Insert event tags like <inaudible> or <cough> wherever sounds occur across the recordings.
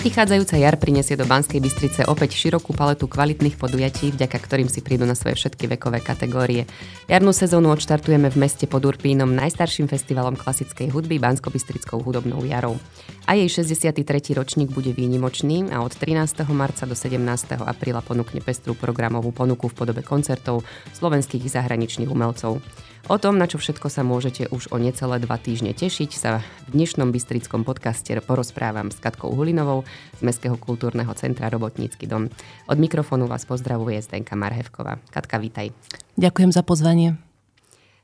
Prichádzajúca jar prinesie do Banskej Bystrice opäť širokú paletu kvalitných podujatí, vďaka ktorým si prídu na svoje všetky vekové kategórie. Jarnú sezónu odštartujeme v meste pod Urpínom najstarším festivalom klasickej hudby Bansko-Bystrickou hudobnou jarou. A jej 63. ročník bude výnimočný a od 13. marca do 17. apríla ponúkne pestrú programovú ponuku v podobe koncertov slovenských zahraničných umelcov. O tom, na čo všetko sa môžete už o necelé dva týždne tešiť, sa v dnešnom Bystrickom podcaste porozprávam s Katkou Hulinovou z Mestského kultúrneho centra Robotnícky dom. Od mikrofónu vás pozdravuje Zdenka Marhevková. Katka, vítaj. Ďakujem za pozvanie.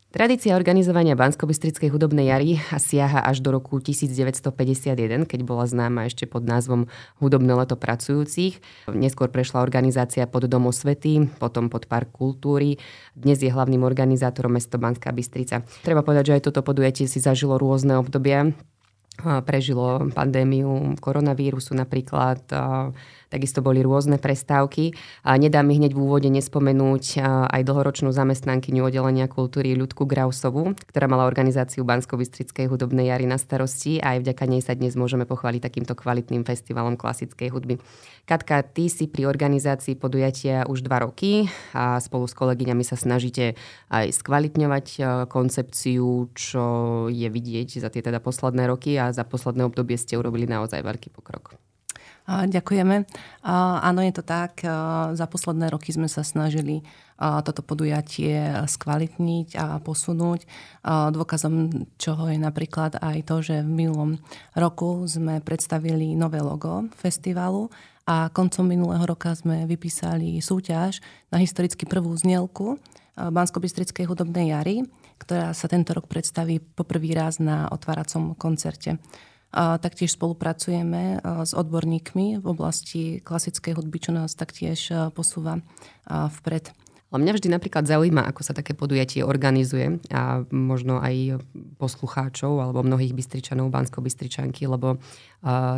Tradícia organizovania bansko hudobnej jary siaha až do roku 1951, keď bola známa ešte pod názvom Hudobné leto pracujúcich. Neskôr prešla organizácia pod Domo Svety, potom pod Park kultúry. Dnes je hlavným organizátorom mesto Banská Bystrica. Treba povedať, že aj toto podujatie si zažilo rôzne obdobia prežilo pandémiu koronavírusu napríklad, takisto boli rôzne prestávky. A nedá mi hneď v úvode nespomenúť aj dlhoročnú zamestnankyňu oddelenia kultúry Ľudku Grausovu, ktorá mala organizáciu bansko hudobnej jary na starosti a aj vďaka nej sa dnes môžeme pochváliť takýmto kvalitným festivalom klasickej hudby. Katka, ty si pri organizácii podujatia už dva roky a spolu s kolegyňami sa snažíte aj skvalitňovať koncepciu, čo je vidieť za tie teda posledné roky a za posledné obdobie ste urobili naozaj veľký pokrok. Ďakujeme. Áno, je to tak. Za posledné roky sme sa snažili toto podujatie skvalitniť a posunúť. Dôkazom čoho je napríklad aj to, že v minulom roku sme predstavili nové logo festivalu a koncom minulého roka sme vypísali súťaž na historicky prvú znielku Bansko-Bystrickej hudobnej jary ktorá sa tento rok predstaví poprvý raz na otváracom koncerte. Taktiež spolupracujeme s odborníkmi v oblasti klasickej hudby, čo nás taktiež posúva vpred. Ale mňa vždy napríklad zaujíma, ako sa také podujatie organizuje a možno aj poslucháčov alebo mnohých bystričanov, bansko-bystričanky, lebo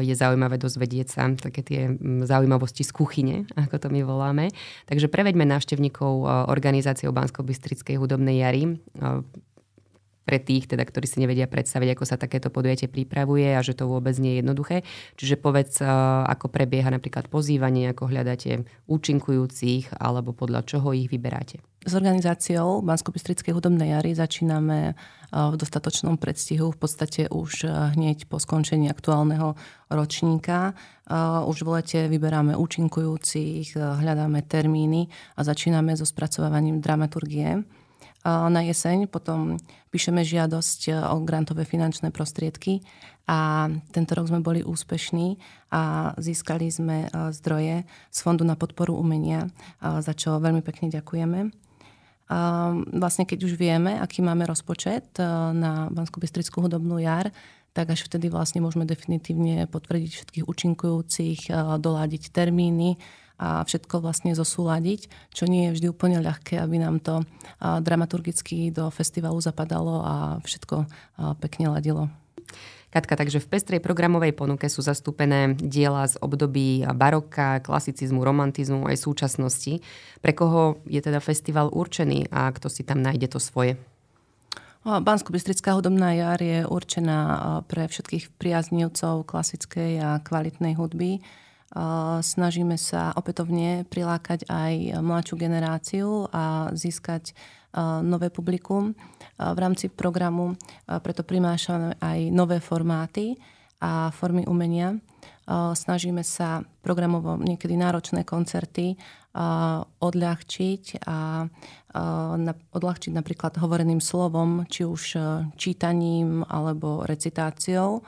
je zaujímavé dozvedieť sa také tie zaujímavosti z kuchyne, ako to my voláme. Takže preveďme návštevníkov organizáciou Bansko-bystrickej hudobnej jary pre tých, teda, ktorí si nevedia predstaviť, ako sa takéto podujatie pripravuje a že to vôbec nie je jednoduché. Čiže povedz, ako prebieha napríklad pozývanie, ako hľadáte účinkujúcich alebo podľa čoho ich vyberáte. S organizáciou bansko hudobnej jary začíname v dostatočnom predstihu, v podstate už hneď po skončení aktuálneho ročníka. Už v lete vyberáme účinkujúcich, hľadáme termíny a začíname so spracovávaním dramaturgie na jeseň. Potom píšeme žiadosť e, o grantové finančné prostriedky a tento rok sme boli úspešní a získali sme e, zdroje z Fondu na podporu umenia, e, za čo veľmi pekne ďakujeme. Vlastne keď už vieme, aký máme rozpočet na bansko hudobnú jar, tak až vtedy vlastne môžeme definitívne potvrdiť všetkých účinkujúcich, doládiť termíny a všetko vlastne zosúľadiť, čo nie je vždy úplne ľahké, aby nám to dramaturgicky do festivalu zapadalo a všetko pekne ladilo. Katka, takže v pestrej programovej ponuke sú zastúpené diela z období baroka, klasicizmu, romantizmu aj súčasnosti. Pre koho je teda festival určený a kto si tam nájde to svoje? Bansko-Bystrická hudobná jar je určená pre všetkých priaznivcov klasickej a kvalitnej hudby. Snažíme sa opätovne prilákať aj mladšiu generáciu a získať nové publikum v rámci programu. Preto primášame aj nové formáty a formy umenia. Snažíme sa programovo niekedy náročné koncerty odľahčiť a odľahčiť napríklad hovoreným slovom, či už čítaním alebo recitáciou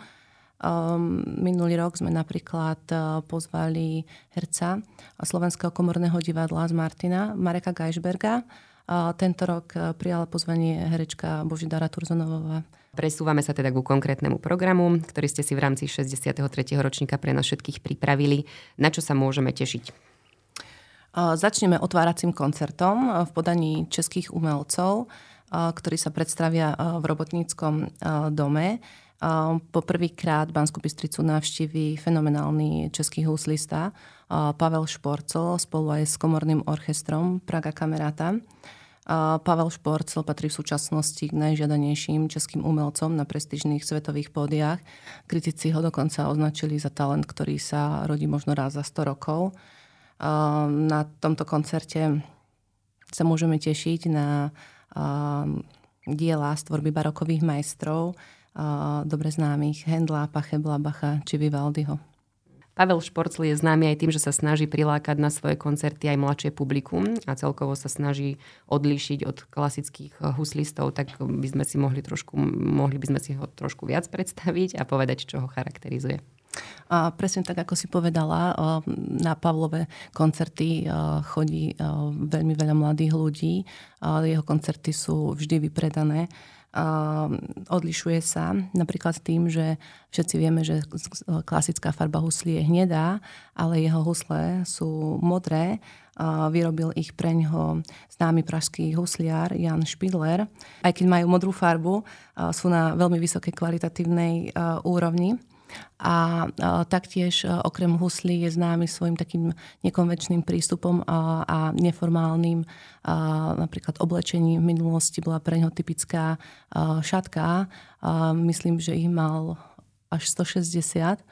Um, minulý rok sme napríklad uh, pozvali herca Slovenského komorného divadla z Martina, Mareka Geisberga. Uh, tento rok uh, prijala pozvanie herečka Božidara Turzonovová. Presúvame sa teda ku konkrétnemu programu, ktorý ste si v rámci 63. ročníka pre nás všetkých pripravili. Na čo sa môžeme tešiť? Začneme otváracím koncertom v podaní českých umelcov, ktorí sa predstavia v robotníckom dome. Poprvýkrát Banskú Bystricu navštíví fenomenálny český huslista Pavel Šporcel spolu aj s komorným orchestrom Praga Kamerata. Pavel Šporcel patrí v súčasnosti k najžiadanejším českým umelcom na prestižných svetových pódiách. Kritici ho dokonca označili za talent, ktorý sa rodí možno raz za 100 rokov. Na tomto koncerte sa môžeme tešiť na diela z tvorby barokových majstrov, dobre známych Hendla, Pachebla, Bacha či Vivaldiho. Pavel Šporcl je známy aj tým, že sa snaží prilákať na svoje koncerty aj mladšie publikum a celkovo sa snaží odlíšiť od klasických eh, huslistov, tak by sme si mohli trošku, mohli by sme si ho trošku viac predstaviť a povedať, čo ho charakterizuje. A presne tak, ako si povedala, eh, na Pavlové koncerty eh, chodí veľmi veľa mladých ľudí. Jeho koncerty sú vždy vypredané odlišuje sa napríklad tým, že všetci vieme, že klasická farba huslí je hnedá, ale jeho husle sú modré. Vyrobil ich pre ňoho známy pražský husliar Jan Špidler. Aj keď majú modrú farbu, sú na veľmi vysokej kvalitatívnej úrovni. A, a taktiež a, okrem huslí je známy svojim takým nekonvenčným prístupom a, a neformálnym napríklad oblečením. V minulosti bola pre neho typická šatka. Myslím, že ich mal až 160.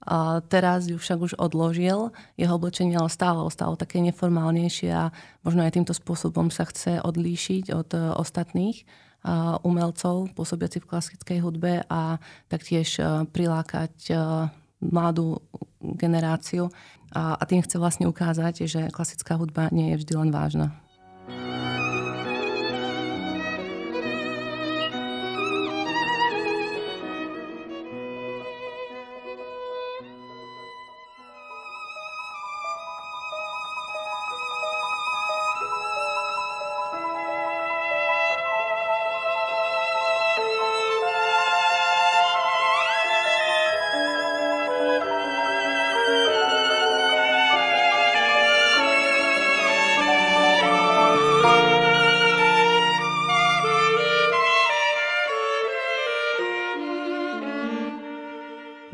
A teraz ju však už odložil. Jeho oblečenie ale stále ostalo také neformálnejšie a možno aj týmto spôsobom sa chce odlíšiť od ostatných umelcov pôsobiaci v klasickej hudbe a taktiež prilákať mladú generáciu a, tým chce vlastne ukázať, že klasická hudba nie je vždy len vážna.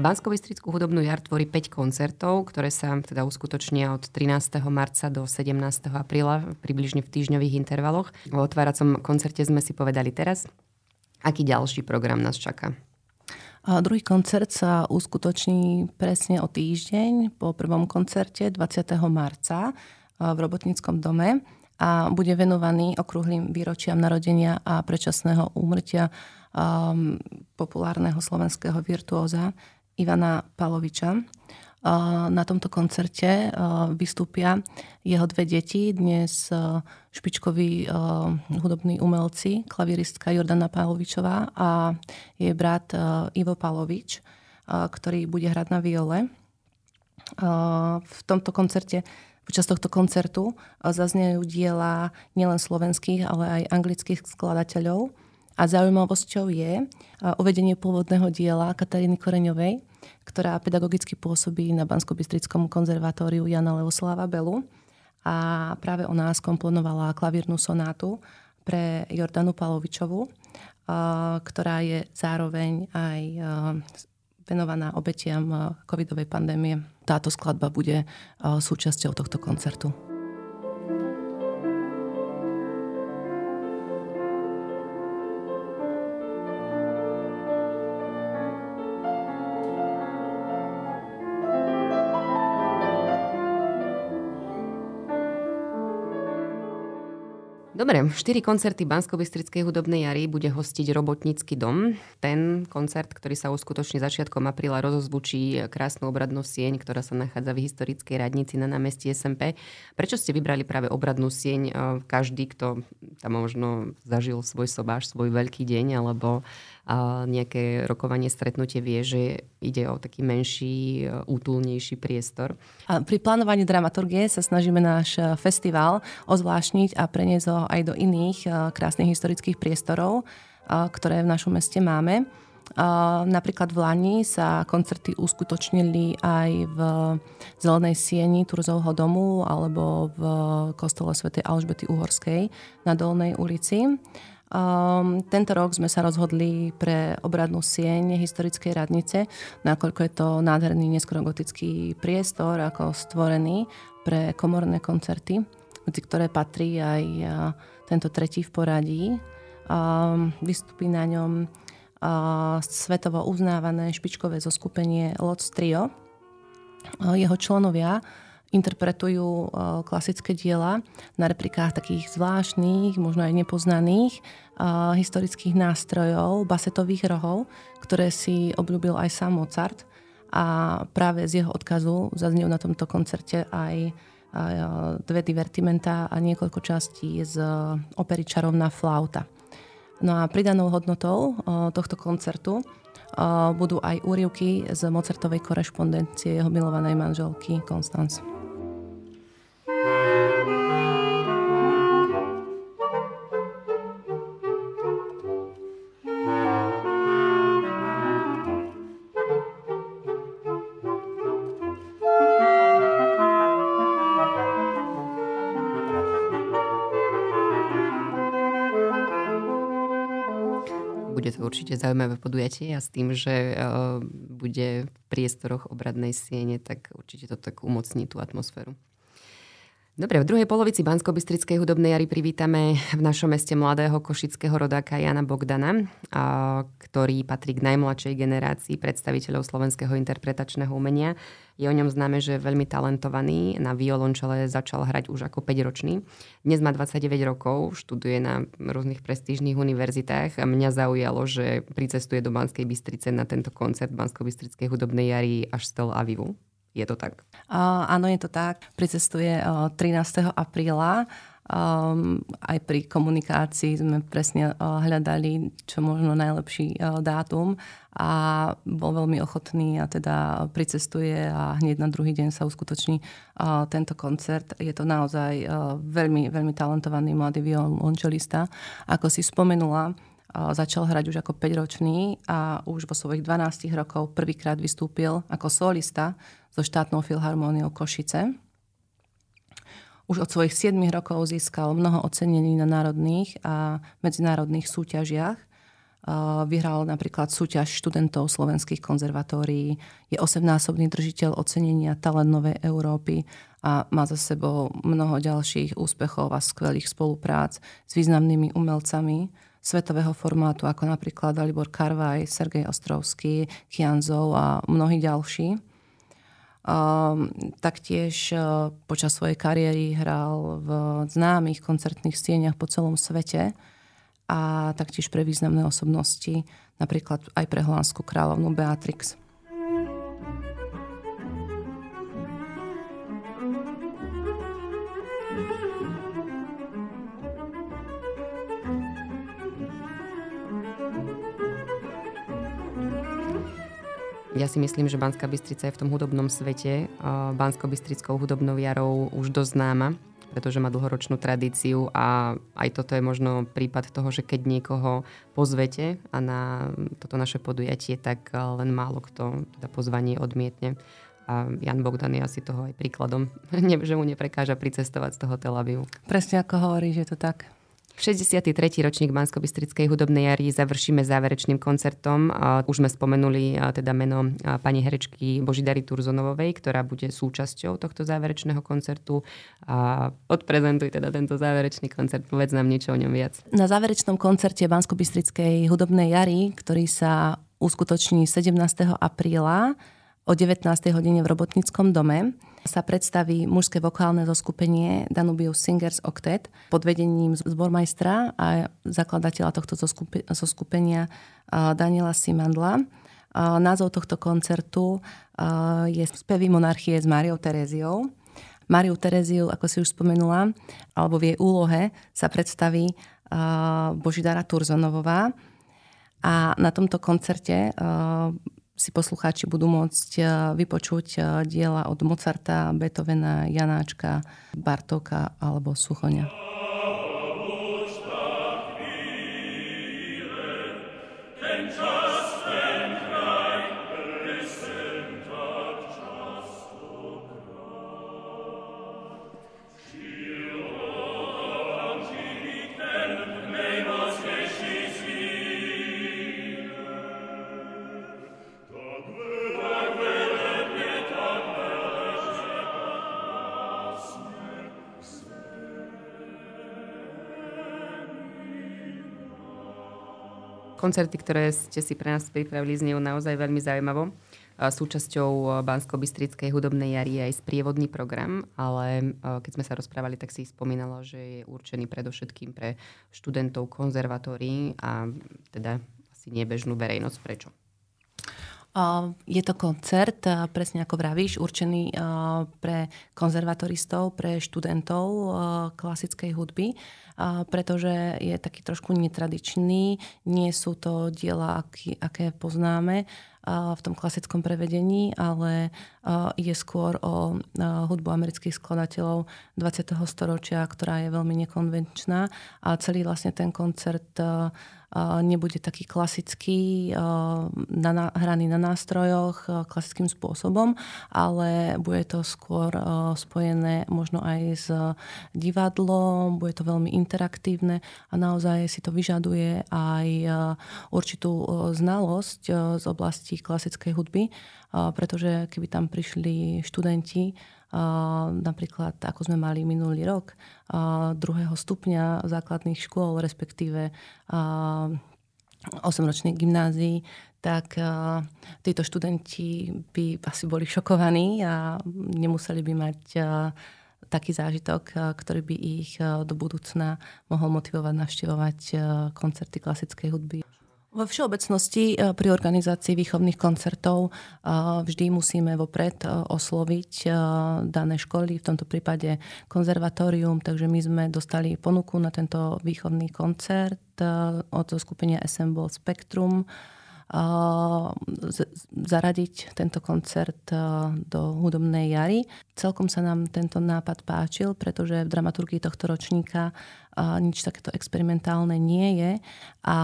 Bansko hudobnú jar tvorí 5 koncertov, ktoré sa teda uskutočnia od 13. marca do 17. apríla, približne v týždňových intervaloch. O otváracom koncerte sme si povedali teraz. Aký ďalší program nás čaká? A druhý koncert sa uskutoční presne o týždeň po prvom koncerte 20. marca v Robotníckom dome a bude venovaný okrúhlým výročiam narodenia a predčasného úmrtia um, populárneho slovenského virtuóza Ivana Paloviča. Na tomto koncerte vystúpia jeho dve deti, dnes špičkoví hudobní umelci, klaviristka Jordana Palovičová a jej brat Ivo Palovič, ktorý bude hrať na viole. V tomto koncerte Počas tohto koncertu zaznejú diela nielen slovenských, ale aj anglických skladateľov. A zaujímavosťou je uvedenie pôvodného diela Kataríny Koreňovej, ktorá pedagogicky pôsobí na bansko konzervatóriu Jana Leoslava Belu. A práve ona skomponovala klavírnu sonátu pre Jordanu Palovičovu, ktorá je zároveň aj venovaná obetiam covidovej pandémie. Táto skladba bude súčasťou tohto koncertu. Dobre, štyri koncerty bansko hudobnej jary bude hostiť Robotnícky dom. Ten koncert, ktorý sa uskutoční začiatkom apríla, rozozvučí krásnu obradnú sieň, ktorá sa nachádza v historickej radnici na námestí SMP. Prečo ste vybrali práve obradnú sieň? Každý, kto tam možno zažil svoj sobáš, svoj veľký deň, alebo nejaké rokovanie, stretnutie vie, že ide o taký menší, e, útulnejší priestor. A pri plánovaní dramaturgie sa snažíme náš e, festival ozvláštniť a preniesť ho aj do iných e, krásnych historických priestorov, ktoré v našom meste máme. Napríklad v Lani sa koncerty uskutočnili aj v Zelenej sieni Turzovho domu alebo v kostole svätej Alžbety Uhorskej na Dolnej ulici. Um, tento rok sme sa rozhodli pre obradnú sieň historickej radnice, nakoľko je to nádherný neskorogotický priestor, ako stvorený pre komorné koncerty medzi ktoré patrí aj tento tretí v poradí. Vystupí na ňom svetovo uznávané špičkové zoskupenie Lots Trio. Jeho členovia interpretujú klasické diela na replikách takých zvláštnych, možno aj nepoznaných historických nástrojov, basetových rohov, ktoré si obľúbil aj sám Mozart. A práve z jeho odkazu zaznejú na tomto koncerte aj dve divertimenta a niekoľko častí z opery Čarovná flauta. No a pridanou hodnotou tohto koncertu budú aj úrivky z Mozartovej korešpondencie jeho milovanej manželky Konstanz. Určite zaujímavé podujatie a s tým, že uh, bude v priestoroch obradnej siene, tak určite to tak umocní tú atmosféru. Dobre, v druhej polovici bansko hudobnej jary privítame v našom meste mladého košického rodáka Jana Bogdana, ktorý patrí k najmladšej generácii predstaviteľov slovenského interpretačného umenia. Je o ňom známe, že je veľmi talentovaný. Na violončele začal hrať už ako 5-ročný. Dnes má 29 rokov, študuje na rôznych prestížnych univerzitách mňa zaujalo, že pricestuje do Banskej Bystrice na tento koncert bansko hudobnej jary až z Tel Avivu. Je to tak? Uh, áno, je to tak. Pricestuje uh, 13. apríla. Um, aj pri komunikácii sme presne uh, hľadali čo možno najlepší uh, dátum a bol veľmi ochotný a teda pricestuje a hneď na druhý deň sa uskutoční uh, tento koncert. Je to naozaj uh, veľmi, veľmi talentovaný mladý violončelista. Ako si spomenula, začal hrať už ako 5-ročný a už vo svojich 12 rokov prvýkrát vystúpil ako solista so štátnou filharmóniou Košice. Už od svojich 7 rokov získal mnoho ocenení na národných a medzinárodných súťažiach. Vyhral napríklad súťaž študentov slovenských konzervatórií, je 8-násobný držiteľ ocenenia Talent Novej Európy a má za sebou mnoho ďalších úspechov a skvelých spoluprác s významnými umelcami svetového formátu, ako napríklad Dalibor Karvaj, Sergej Ostrovský, Kianzov a mnohí ďalší. Um, taktiež uh, počas svojej kariéry hral v známych koncertných stieniach po celom svete a taktiež pre významné osobnosti, napríklad aj pre holandskú kráľovnú Beatrix. Ja si myslím, že Banská Bystrica je v tom hudobnom svete Bansko-Bystrickou hudobnou jarou už dosť známa, pretože má dlhoročnú tradíciu a aj toto je možno prípad toho, že keď niekoho pozvete a na toto naše podujatie, tak len málo kto teda pozvanie odmietne. A Jan Bogdan je asi toho aj príkladom, <laughs> že mu neprekáža pricestovať z toho Tel Avivu. Presne ako hovorí, že to tak. 63. ročník bansko hudobnej jary završíme záverečným koncertom. Už sme spomenuli teda meno pani herečky Božidary Turzonovej, ktorá bude súčasťou tohto záverečného koncertu. A odprezentuj teda tento záverečný koncert, povedz nám niečo o ňom viac. Na záverečnom koncerte bansko hudobnej jary, ktorý sa uskutoční 17. apríla o 19. hodine v Robotníckom dome, sa predstaví mužské vokálne zoskupenie Danubius Singers Octet pod vedením zbormajstra a zakladateľa tohto zoskupenia Daniela Simandla. Názov tohto koncertu je Spevy monarchie s Máriou Tereziou. Máriu Tereziu, ako si už spomenula, alebo v jej úlohe sa predstaví Božidara Turzonovová. A na tomto koncerte si poslucháči budú môcť eh, vypočuť eh, diela od Mozarta, Beethovena, Janáčka, Bartoka alebo Suchoňa. Koncerty, ktoré ste si pre nás pripravili, znejú naozaj veľmi zaujímavo. Súčasťou Bansko-Bystrickej hudobnej jary je aj sprievodný program, ale keď sme sa rozprávali, tak si spomínalo, že je určený predovšetkým pre študentov konzervatórií a teda asi nebežnú verejnosť. Prečo? Je to koncert, presne ako vravíš, určený pre konzervatoristov, pre študentov klasickej hudby, pretože je taký trošku netradičný. Nie sú to diela, aké poznáme v tom klasickom prevedení, ale ide skôr o hudbu amerických skladateľov 20. storočia, ktorá je veľmi nekonvenčná a celý vlastne ten koncert nebude taký klasický, hraný na nástrojoch klasickým spôsobom, ale bude to skôr spojené možno aj s divadlom, bude to veľmi interaktívne a naozaj si to vyžaduje aj určitú znalosť z oblasti klasickej hudby, pretože keby tam prišli študenti, napríklad ako sme mali minulý rok, druhého stupňa základných škôl, respektíve 8-ročných gymnázií, tak títo študenti by asi boli šokovaní a nemuseli by mať taký zážitok, ktorý by ich do budúcna mohol motivovať navštevovať koncerty klasickej hudby. Vo všeobecnosti pri organizácii výchovných koncertov vždy musíme vopred osloviť dané školy, v tomto prípade konzervatórium, takže my sme dostali ponuku na tento výchovný koncert od skupenia Assemble Spectrum zaradiť tento koncert do hudobnej jary. Celkom sa nám tento nápad páčil, pretože v dramaturgii tohto ročníka nič takéto experimentálne nie je a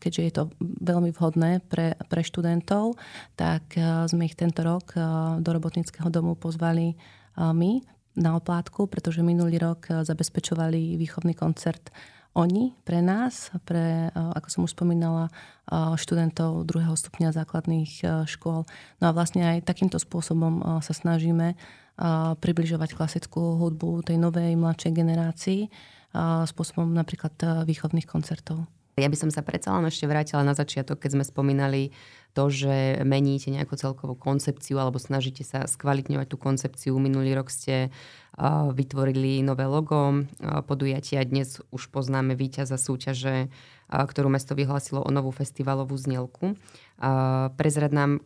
keďže je to veľmi vhodné pre, pre študentov, tak sme ich tento rok do robotníckého domu pozvali my na oplátku, pretože minulý rok zabezpečovali výchovný koncert oni pre nás, pre, ako som už spomínala, študentov druhého stupňa základných škôl. No a vlastne aj takýmto spôsobom sa snažíme približovať klasickú hudbu tej novej, mladšej generácii spôsobom napríklad výchovných koncertov. Ja by som sa predsa len ešte vrátila na začiatok, keď sme spomínali to, že meníte nejakú celkovú koncepciu alebo snažíte sa skvalitňovať tú koncepciu. Minulý rok ste uh, vytvorili nové logo uh, podujatia. Dnes už poznáme víťaza súťaže, uh, ktorú mesto vyhlásilo o novú festivalovú znielku. Prezrad nám,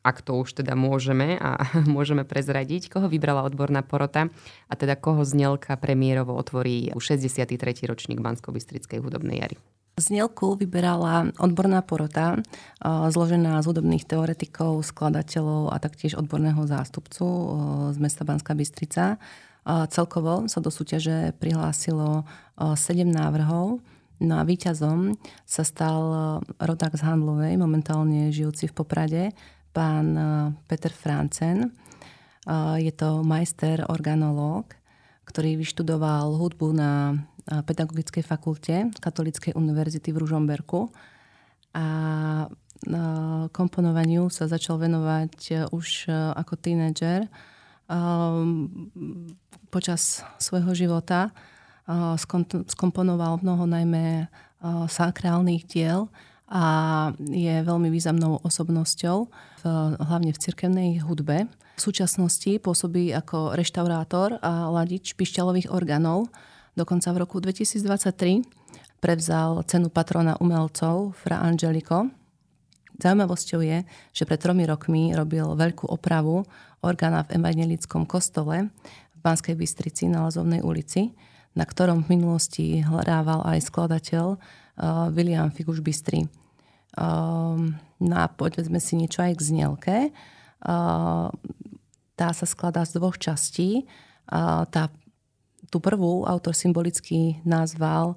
ak to už teda môžeme a <laughs> môžeme prezradiť, koho vybrala odborná porota a teda koho znielka premiérovo otvorí 63. ročník Bansko-Bystrickej hudobnej jary. Znielku vyberala odborná porota, zložená z hudobných teoretikov, skladateľov a taktiež odborného zástupcu z mesta Banská Bystrica. Celkovo sa do súťaže prihlásilo 7 návrhov. No a víťazom sa stal rodák z Handlovej, momentálne žijúci v Poprade, pán Peter Francen. Je to majster organológ, ktorý vyštudoval hudbu na Pedagogickej fakulte Katolíckej univerzity v Ružomberku a komponovaniu sa začal venovať e, už e, ako tínedžer. Počas svojho života skomponoval mnoho najmä sakrálnych diel a je veľmi významnou osobnosťou, hlavne v cirkevnej hudbe. V súčasnosti pôsobí ako reštaurátor a ladič pišťalových orgánov Dokonca v roku 2023 prevzal cenu patrona umelcov Fra Angelico. Zaujímavosťou je, že pred tromi rokmi robil veľkú opravu orgána v evangelickom kostole v Banskej Bystrici na Lazovnej ulici, na ktorom v minulosti hrával aj skladateľ uh, William Figuš Bystry. Uh, no a povedzme si niečo aj k znielke. Tá sa skladá z dvoch častí. Tá Tú prvú autor symbolicky nazval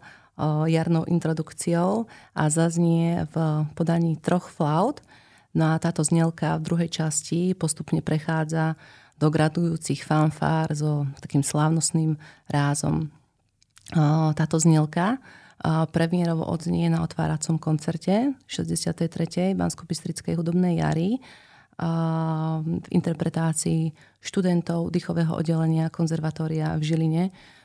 jarnou introdukciou a zaznie v podaní troch flaut. No a táto znelka v druhej časti postupne prechádza do gradujúcich fanfár so takým slávnostným rázom. Táto znelka premiérovo odznie na otváracom koncerte 63. Bansko-Bystrickej hudobnej jary v interpretácii študentov dýchového oddelenia konzervatória v Žiline,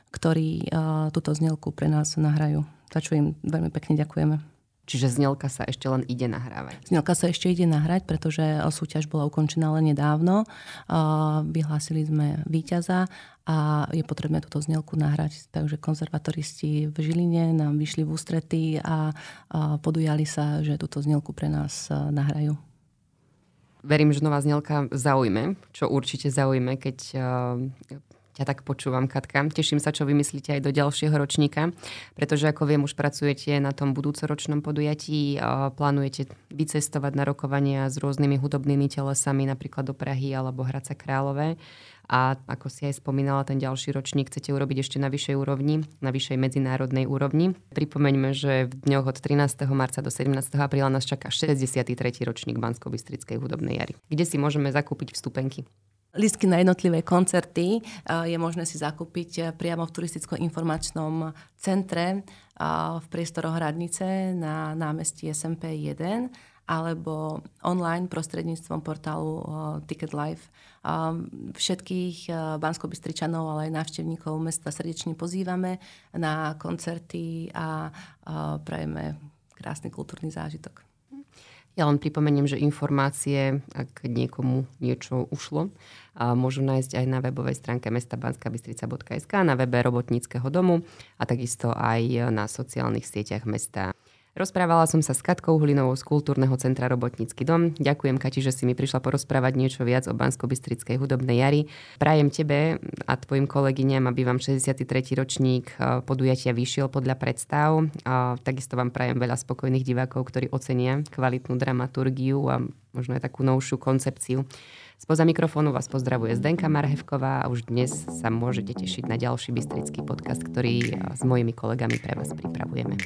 ktorí túto znelku pre nás nahrajú. Za čo im veľmi pekne ďakujeme. Čiže znelka sa ešte len ide nahrávať. Znelka sa ešte ide nahrať, pretože súťaž bola ukončená len nedávno. Vyhlásili sme víťaza a je potrebné túto znelku nahrať. Takže konzervatoristi v Žiline nám vyšli v ústretí a podujali sa, že túto znelku pre nás nahrajú. Verím, že nová znelka zaujme, čo určite zaujme, keď ťa tak počúvam, Katka. Teším sa, čo vymyslíte aj do ďalšieho ročníka, pretože ako viem, už pracujete na tom budúcoročnom podujatí, plánujete vycestovať na rokovania s rôznymi hudobnými telesami, napríklad do Prahy alebo Hradca Králové. A ako si aj spomínala, ten ďalší ročník chcete urobiť ešte na vyššej úrovni, na vyššej medzinárodnej úrovni. Pripomeňme, že v dňoch od 13. marca do 17. apríla nás čaká 63. ročník Bansko-Bystrickej hudobnej jary, kde si môžeme zakúpiť vstupenky. Listky na jednotlivé koncerty je možné si zakúpiť priamo v turisticko-informačnom centre v priestoroch Hradnice na námestí SMP 1 alebo online prostredníctvom portálu Ticket Life. Všetkých bansko ale aj návštevníkov mesta srdečne pozývame na koncerty a prajeme krásny kultúrny zážitok. Ja len pripomeniem, že informácie, ak niekomu niečo ušlo, môžu nájsť aj na webovej stránke mesta banskabystrica.sk, na webe robotníckého domu a takisto aj na sociálnych sieťach mesta. Rozprávala som sa s Katkou Hlinovou z Kultúrneho centra Robotnícky dom. Ďakujem, Kati, že si mi prišla porozprávať niečo viac o bansko hudobnej jari. Prajem tebe a tvojim kolegyňam, aby vám 63. ročník e, podujatia vyšiel podľa predstav. A takisto vám prajem veľa spokojných divákov, ktorí ocenia kvalitnú dramaturgiu a možno aj takú novšiu koncepciu. Spoza mikrofónu vás pozdravuje Zdenka Marhevková a už dnes sa môžete tešiť na ďalší bystrický podcast, ktorý s mojimi kolegami pre vás pripravujeme.